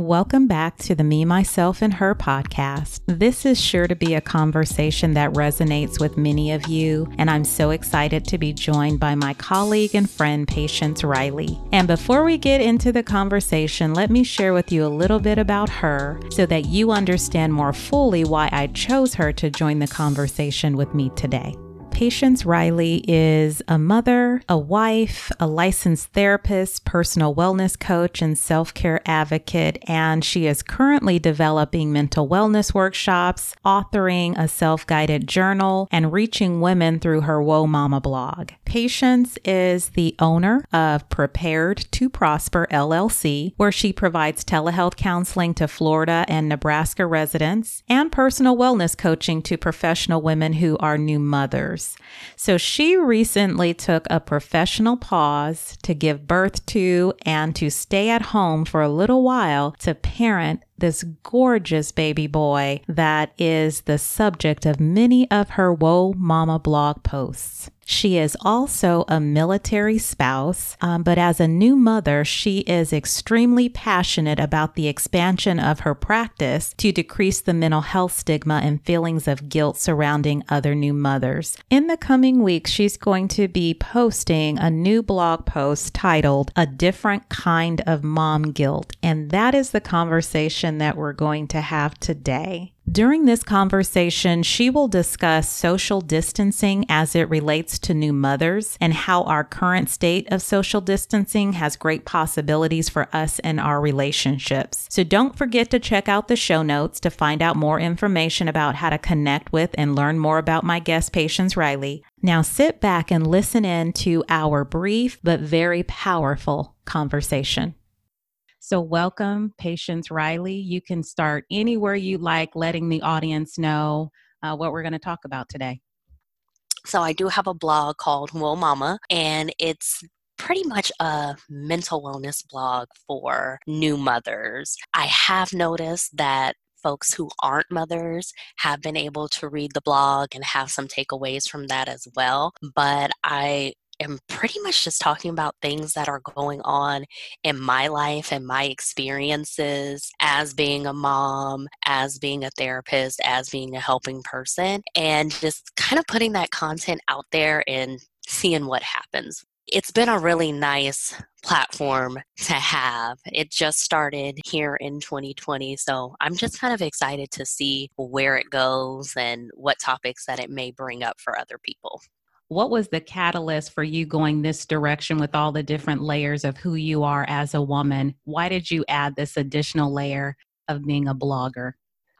Welcome back to the Me, Myself, and Her podcast. This is sure to be a conversation that resonates with many of you, and I'm so excited to be joined by my colleague and friend, Patience Riley. And before we get into the conversation, let me share with you a little bit about her so that you understand more fully why I chose her to join the conversation with me today. Patience Riley is a mother, a wife, a licensed therapist, personal wellness coach, and self care advocate. And she is currently developing mental wellness workshops, authoring a self guided journal, and reaching women through her Whoa Mama blog. Patience is the owner of Prepared to Prosper LLC, where she provides telehealth counseling to Florida and Nebraska residents and personal wellness coaching to professional women who are new mothers. So she recently took a professional pause to give birth to and to stay at home for a little while to parent this gorgeous baby boy that is the subject of many of her Whoa Mama blog posts. She is also a military spouse, um, but as a new mother, she is extremely passionate about the expansion of her practice to decrease the mental health stigma and feelings of guilt surrounding other new mothers. In the coming weeks, she's going to be posting a new blog post titled A Different Kind of Mom Guilt, and that is the conversation that we're going to have today. During this conversation, she will discuss social distancing as it relates to new mothers and how our current state of social distancing has great possibilities for us and our relationships. So don't forget to check out the show notes to find out more information about how to connect with and learn more about my guest, Patience Riley. Now sit back and listen in to our brief but very powerful conversation. So, welcome, Patience Riley. You can start anywhere you like, letting the audience know uh, what we're going to talk about today. So, I do have a blog called Whoa Mama, and it's pretty much a mental wellness blog for new mothers. I have noticed that folks who aren't mothers have been able to read the blog and have some takeaways from that as well. But I am pretty much just talking about things that are going on in my life and my experiences as being a mom, as being a therapist, as being a helping person, and just kind of putting that content out there and seeing what happens. It's been a really nice platform to have. It just started here in 2020, so I'm just kind of excited to see where it goes and what topics that it may bring up for other people what was the catalyst for you going this direction with all the different layers of who you are as a woman? Why did you add this additional layer of being a blogger?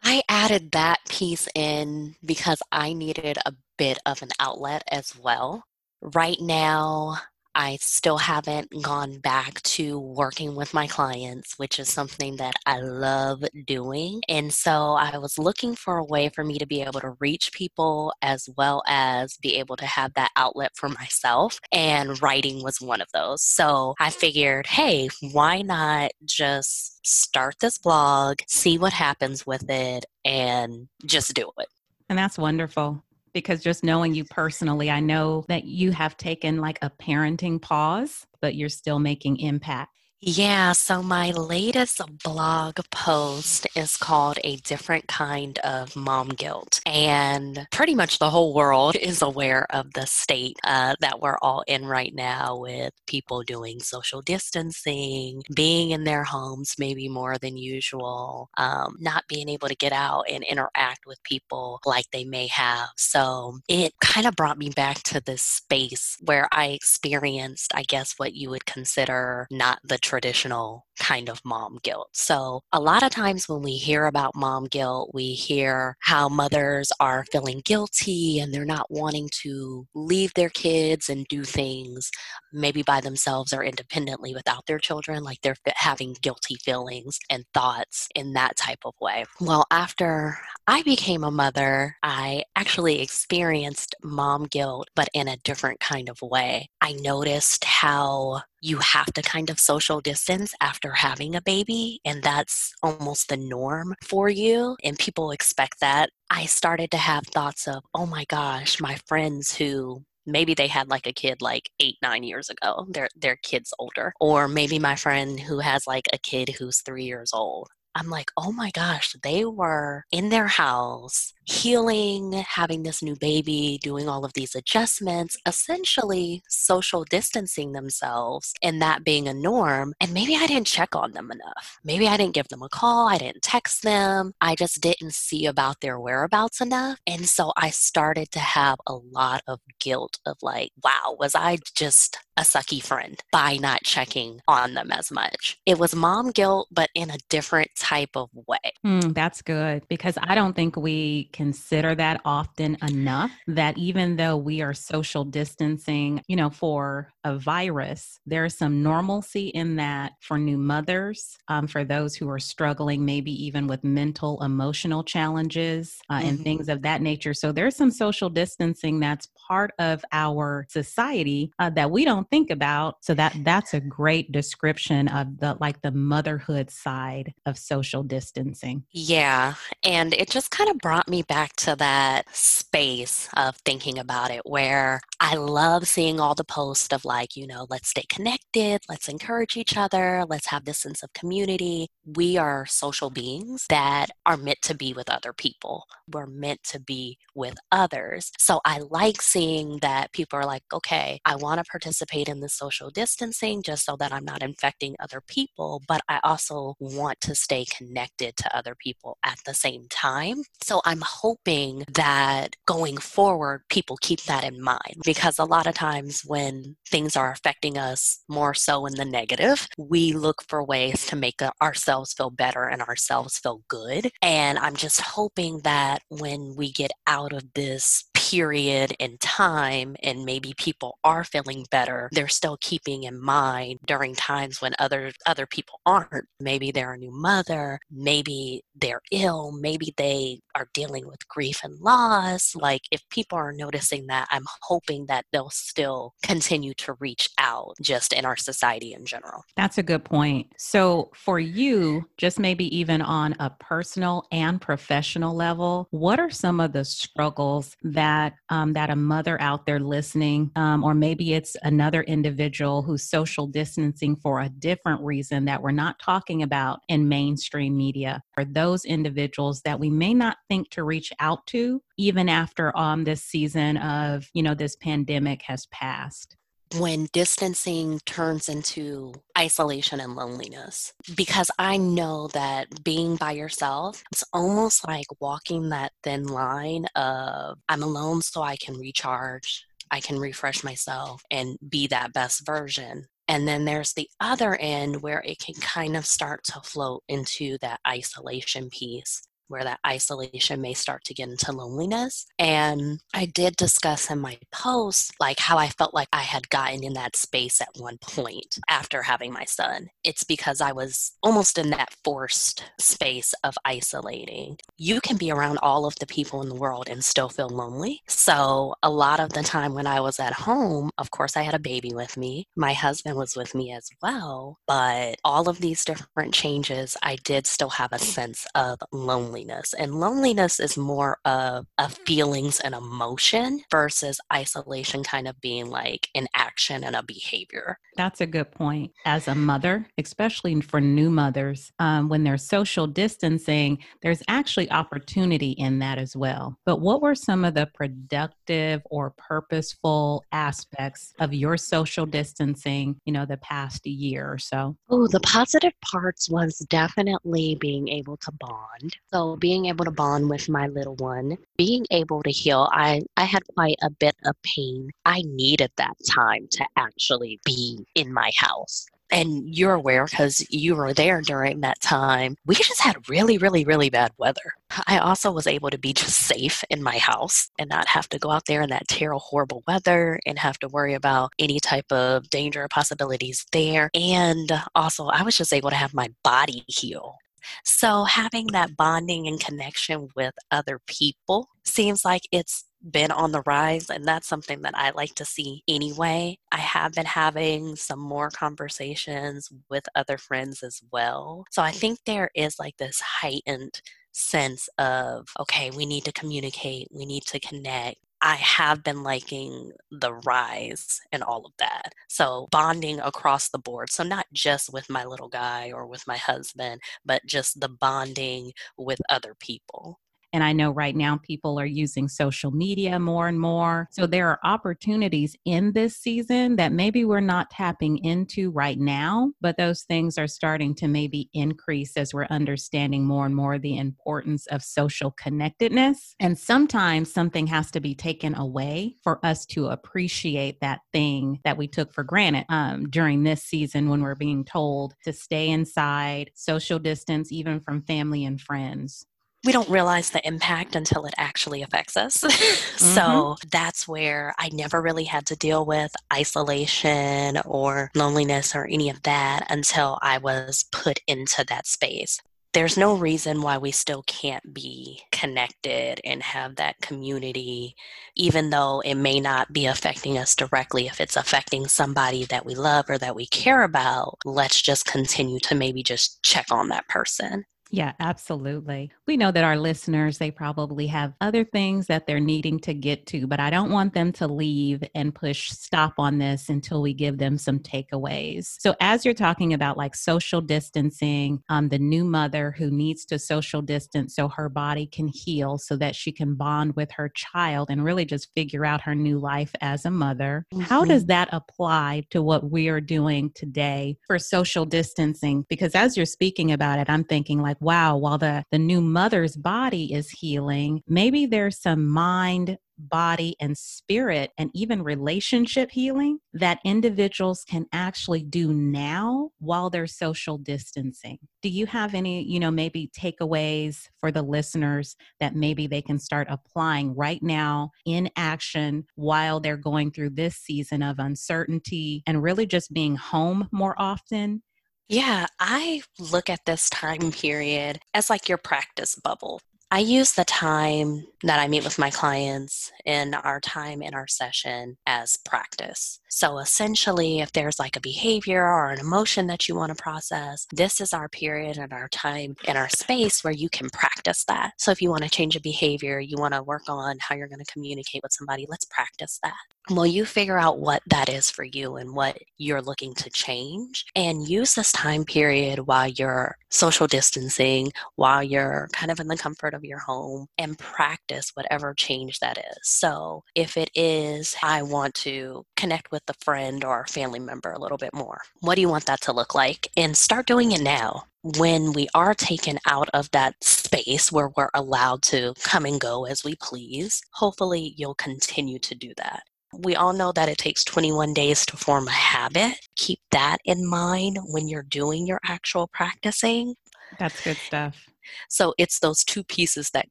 I added that piece in because I needed a bit of an outlet as well. Right now, I still haven't gone back to working with my clients, which is something that I love doing. And so I was looking for a way for me to be able to reach people as well as be able to have that outlet for myself. And writing was one of those. So I figured, hey, why not just start this blog, see what happens with it, and just do it? And that's wonderful because just knowing you personally, I know that you have taken like a parenting pause, but you're still making impact. Yeah, so my latest blog post is called A Different Kind of Mom Guilt. And pretty much the whole world is aware of the state uh, that we're all in right now with people doing social distancing, being in their homes maybe more than usual, um, not being able to get out and interact with people like they may have. So it kind of brought me back to this space where I experienced, I guess, what you would consider not the traditional kind of mom guilt. So, a lot of times when we hear about mom guilt, we hear how mothers are feeling guilty and they're not wanting to leave their kids and do things maybe by themselves or independently without their children, like they're having guilty feelings and thoughts in that type of way. Well, after I became a mother, I actually experienced mom guilt, but in a different kind of way. I noticed how you have to kind of social distance after having a baby, and that's almost the norm for you, and people expect that. I started to have thoughts of, oh my gosh, my friends who maybe they had like a kid like eight nine years ago their their kids older or maybe my friend who has like a kid who's three years old I'm like, oh my gosh, they were in their house, healing, having this new baby, doing all of these adjustments, essentially social distancing themselves and that being a norm. And maybe I didn't check on them enough. Maybe I didn't give them a call, I didn't text them, I just didn't see about their whereabouts enough. And so I started to have a lot of guilt of like, wow, was I just a sucky friend by not checking on them as much? It was mom guilt, but in a different type of way. Mm, that's good because I don't think we consider that often enough that even though we are social distancing, you know, for a virus, there's some normalcy in that for new mothers, um, for those who are struggling, maybe even with mental, emotional challenges uh, mm-hmm. and things of that nature. So there's some social distancing that's part of our society uh, that we don't think about. So that that's a great description of the like the motherhood side of social distancing. Yeah. And it just kind of brought me back to that space of thinking about it where I love seeing all the posts of like, you know, let's stay connected, let's encourage each other, let's have this sense of community. We are social beings that are meant to be with other people. We're meant to be with others. So I like seeing that people are like, okay, I want to participate in the social distancing just so that I'm not infecting other people, but I also want to stay connected to other people at the same time. So I'm hoping that going forward, people keep that in mind because a lot of times when things are affecting us more so in the negative, we look for ways to make uh, ourselves feel better and ourselves feel good. And I'm just hoping that when we get out of this period and time and maybe people are feeling better they're still keeping in mind during times when other other people aren't. Maybe they're a new mother maybe they're ill maybe they are dealing with grief and loss. Like if people are noticing that i'm hoping that they'll still continue to reach out just in our society in general. That's a good point. So for you just maybe even on a personal and professional level what are some of the struggles that that um, that a mother out there listening, um, or maybe it's another individual who's social distancing for a different reason that we're not talking about in mainstream media, or those individuals that we may not think to reach out to even after um, this season of you know this pandemic has passed when distancing turns into isolation and loneliness. Because I know that being by yourself, it's almost like walking that thin line of I'm alone so I can recharge, I can refresh myself and be that best version. And then there's the other end where it can kind of start to float into that isolation piece where that isolation may start to get into loneliness. And I did discuss in my post, like how I felt like I had gotten in that space at one point after having my son. It's because I was almost in that forced space of isolating. You can be around all of the people in the world and still feel lonely. So, a lot of the time when I was at home, of course, I had a baby with me. My husband was with me as well. But all of these different changes, I did still have a sense of loneliness loneliness. And loneliness is more of a feelings and emotion versus isolation kind of being like an action and a behavior. That's a good point. As a mother, especially for new mothers, um, when they're social distancing, there's actually opportunity in that as well. But what were some of the productive or purposeful aspects of your social distancing, you know, the past year or so? Oh, the positive parts was definitely being able to bond. So being able to bond with my little one, being able to heal, I, I had quite a bit of pain. I needed that time to actually be in my house and you're aware because you were there during that time. We just had really, really, really bad weather. I also was able to be just safe in my house and not have to go out there in that terrible, horrible weather and have to worry about any type of danger or possibilities there. And also, I was just able to have my body heal. So, having that bonding and connection with other people seems like it's been on the rise, and that's something that I like to see anyway. I have been having some more conversations with other friends as well. So, I think there is like this heightened sense of okay we need to communicate we need to connect I have been liking the rise and all of that. So, bonding across the board. So, not just with my little guy or with my husband, but just the bonding with other people. And I know right now people are using social media more and more. So there are opportunities in this season that maybe we're not tapping into right now, but those things are starting to maybe increase as we're understanding more and more the importance of social connectedness. And sometimes something has to be taken away for us to appreciate that thing that we took for granted um, during this season when we're being told to stay inside, social distance, even from family and friends we don't realize the impact until it actually affects us. mm-hmm. So that's where I never really had to deal with isolation or loneliness or any of that until I was put into that space. There's no reason why we still can't be connected and have that community, even though it may not be affecting us directly. If it's affecting somebody that we love or that we care about, let's just continue to maybe just check on that person. Yeah, absolutely. We know that our listeners, they probably have other things that they're needing to get to, but I don't want them to leave and push stop on this until we give them some takeaways. So, as you're talking about like social distancing, um, the new mother who needs to social distance so her body can heal so that she can bond with her child and really just figure out her new life as a mother, mm-hmm. how does that apply to what we are doing today for social distancing? Because as you're speaking about it, I'm thinking like, wow, while the, the new mother's body is healing, maybe there's some mind body and spirit and even relationship healing that individuals can actually do now while they're social distancing. Do you have any, you know, maybe takeaways for the listeners that maybe they can start applying right now in action while they're going through this season of uncertainty and really just being home more often yeah, I look at this time period as like your practice bubble. I use the time that I meet with my clients in our time in our session as practice. So essentially, if there's like a behavior or an emotion that you want to process, this is our period and our time in our space where you can practice that. So if you want to change a behavior, you want to work on how you're going to communicate with somebody, let's practice that. Well, you figure out what that is for you and what you're looking to change, and use this time period while you're social distancing, while you're kind of in the comfort of your home, and practice whatever change that is. So, if it is, I want to connect with a friend or a family member a little bit more, what do you want that to look like? And start doing it now when we are taken out of that space where we're allowed to come and go as we please, hopefully you'll continue to do that. We all know that it takes 21 days to form a habit. Keep that in mind when you're doing your actual practicing. That's good stuff. So it's those two pieces that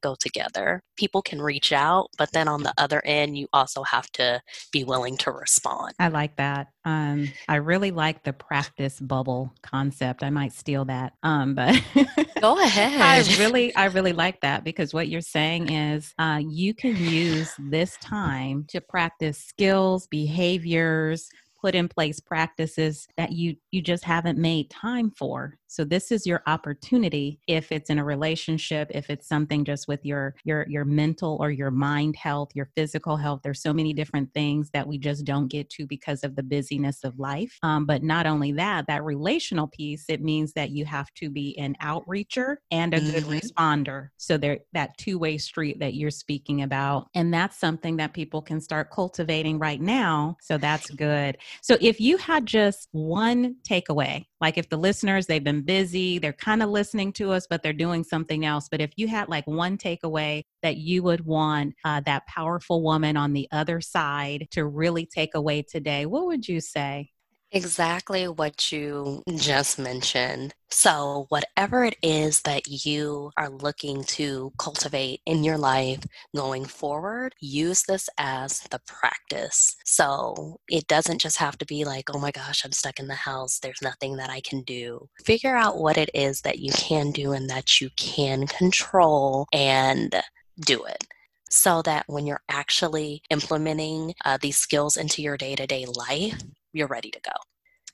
go together. People can reach out, but then on the other end, you also have to be willing to respond. I like that. Um, I really like the practice bubble concept. I might steal that. Um, but go ahead. I really, I really like that because what you're saying is uh, you can use this time to practice skills, behaviors, put in place practices that you you just haven't made time for so this is your opportunity if it's in a relationship if it's something just with your your your mental or your mind health your physical health. There's so many different things that we just don't get to because of the busyness of life. Um, but not only that that relational piece it means that you have to be an outreacher and a good mm-hmm. responder. So there that two-way street that you're speaking about and that's something that people can start cultivating right now. So that's good. So if you had just one takeaway, like if the listeners, they've been busy, they're kind of listening to us, but they're doing something else. But if you had like one takeaway that you would want uh, that powerful woman on the other side to really take away today, what would you say? Exactly what you just mentioned. So, whatever it is that you are looking to cultivate in your life going forward, use this as the practice. So, it doesn't just have to be like, oh my gosh, I'm stuck in the house, there's nothing that I can do. Figure out what it is that you can do and that you can control and do it so that when you're actually implementing uh, these skills into your day to day life, you're ready to go.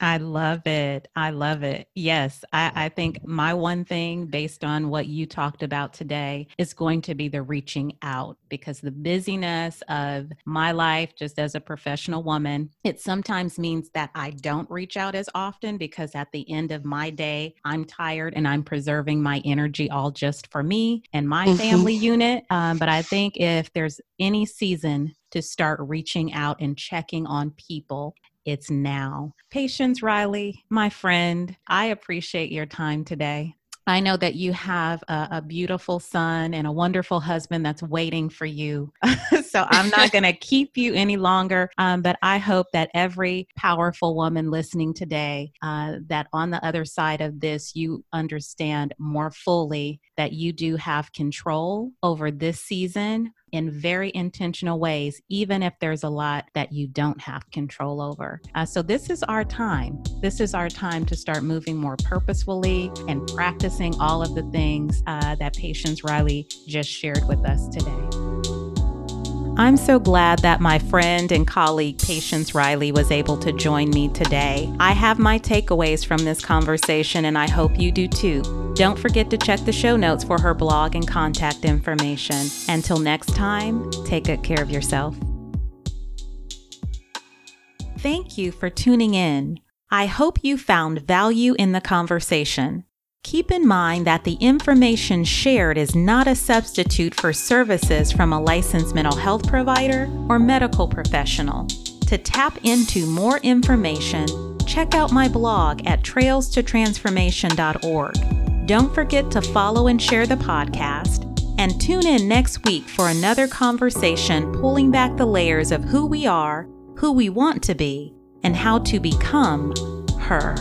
I love it. I love it. Yes, I, I, think my one thing, based on what you talked about today, is going to be the reaching out because the busyness of my life, just as a professional woman, it sometimes means that I don't reach out as often because at the end of my day, I'm tired and I'm preserving my energy all just for me and my mm-hmm. family unit. Um, but I think if there's any season to start reaching out and checking on people it's now. Patience Riley, my friend, I appreciate your time today. I know that you have a, a, beautiful son and a wonderful husband that's waiting for you. so I'm not going to keep you any longer. Um, but I hope that every powerful woman listening today, uh, that on the other side of this, you understand more fully that you do have control over this season in very intentional ways, even if there's a lot that you don't have control over. Uh, so, this is our time. This is our time to start moving more purposefully and practicing all of the things uh, that Patience Riley just shared with us today. I'm so glad that my friend and colleague Patience Riley was able to join me today. I have my takeaways from this conversation, and I hope you do too. Don't forget to check the show notes for her blog and contact information. Until next time, take good care of yourself. Thank you for tuning in. I hope you found value in the conversation. Keep in mind that the information shared is not a substitute for services from a licensed mental health provider or medical professional. To tap into more information, check out my blog at trailstotransformation.org. Don't forget to follow and share the podcast, and tune in next week for another conversation pulling back the layers of who we are, who we want to be, and how to become her.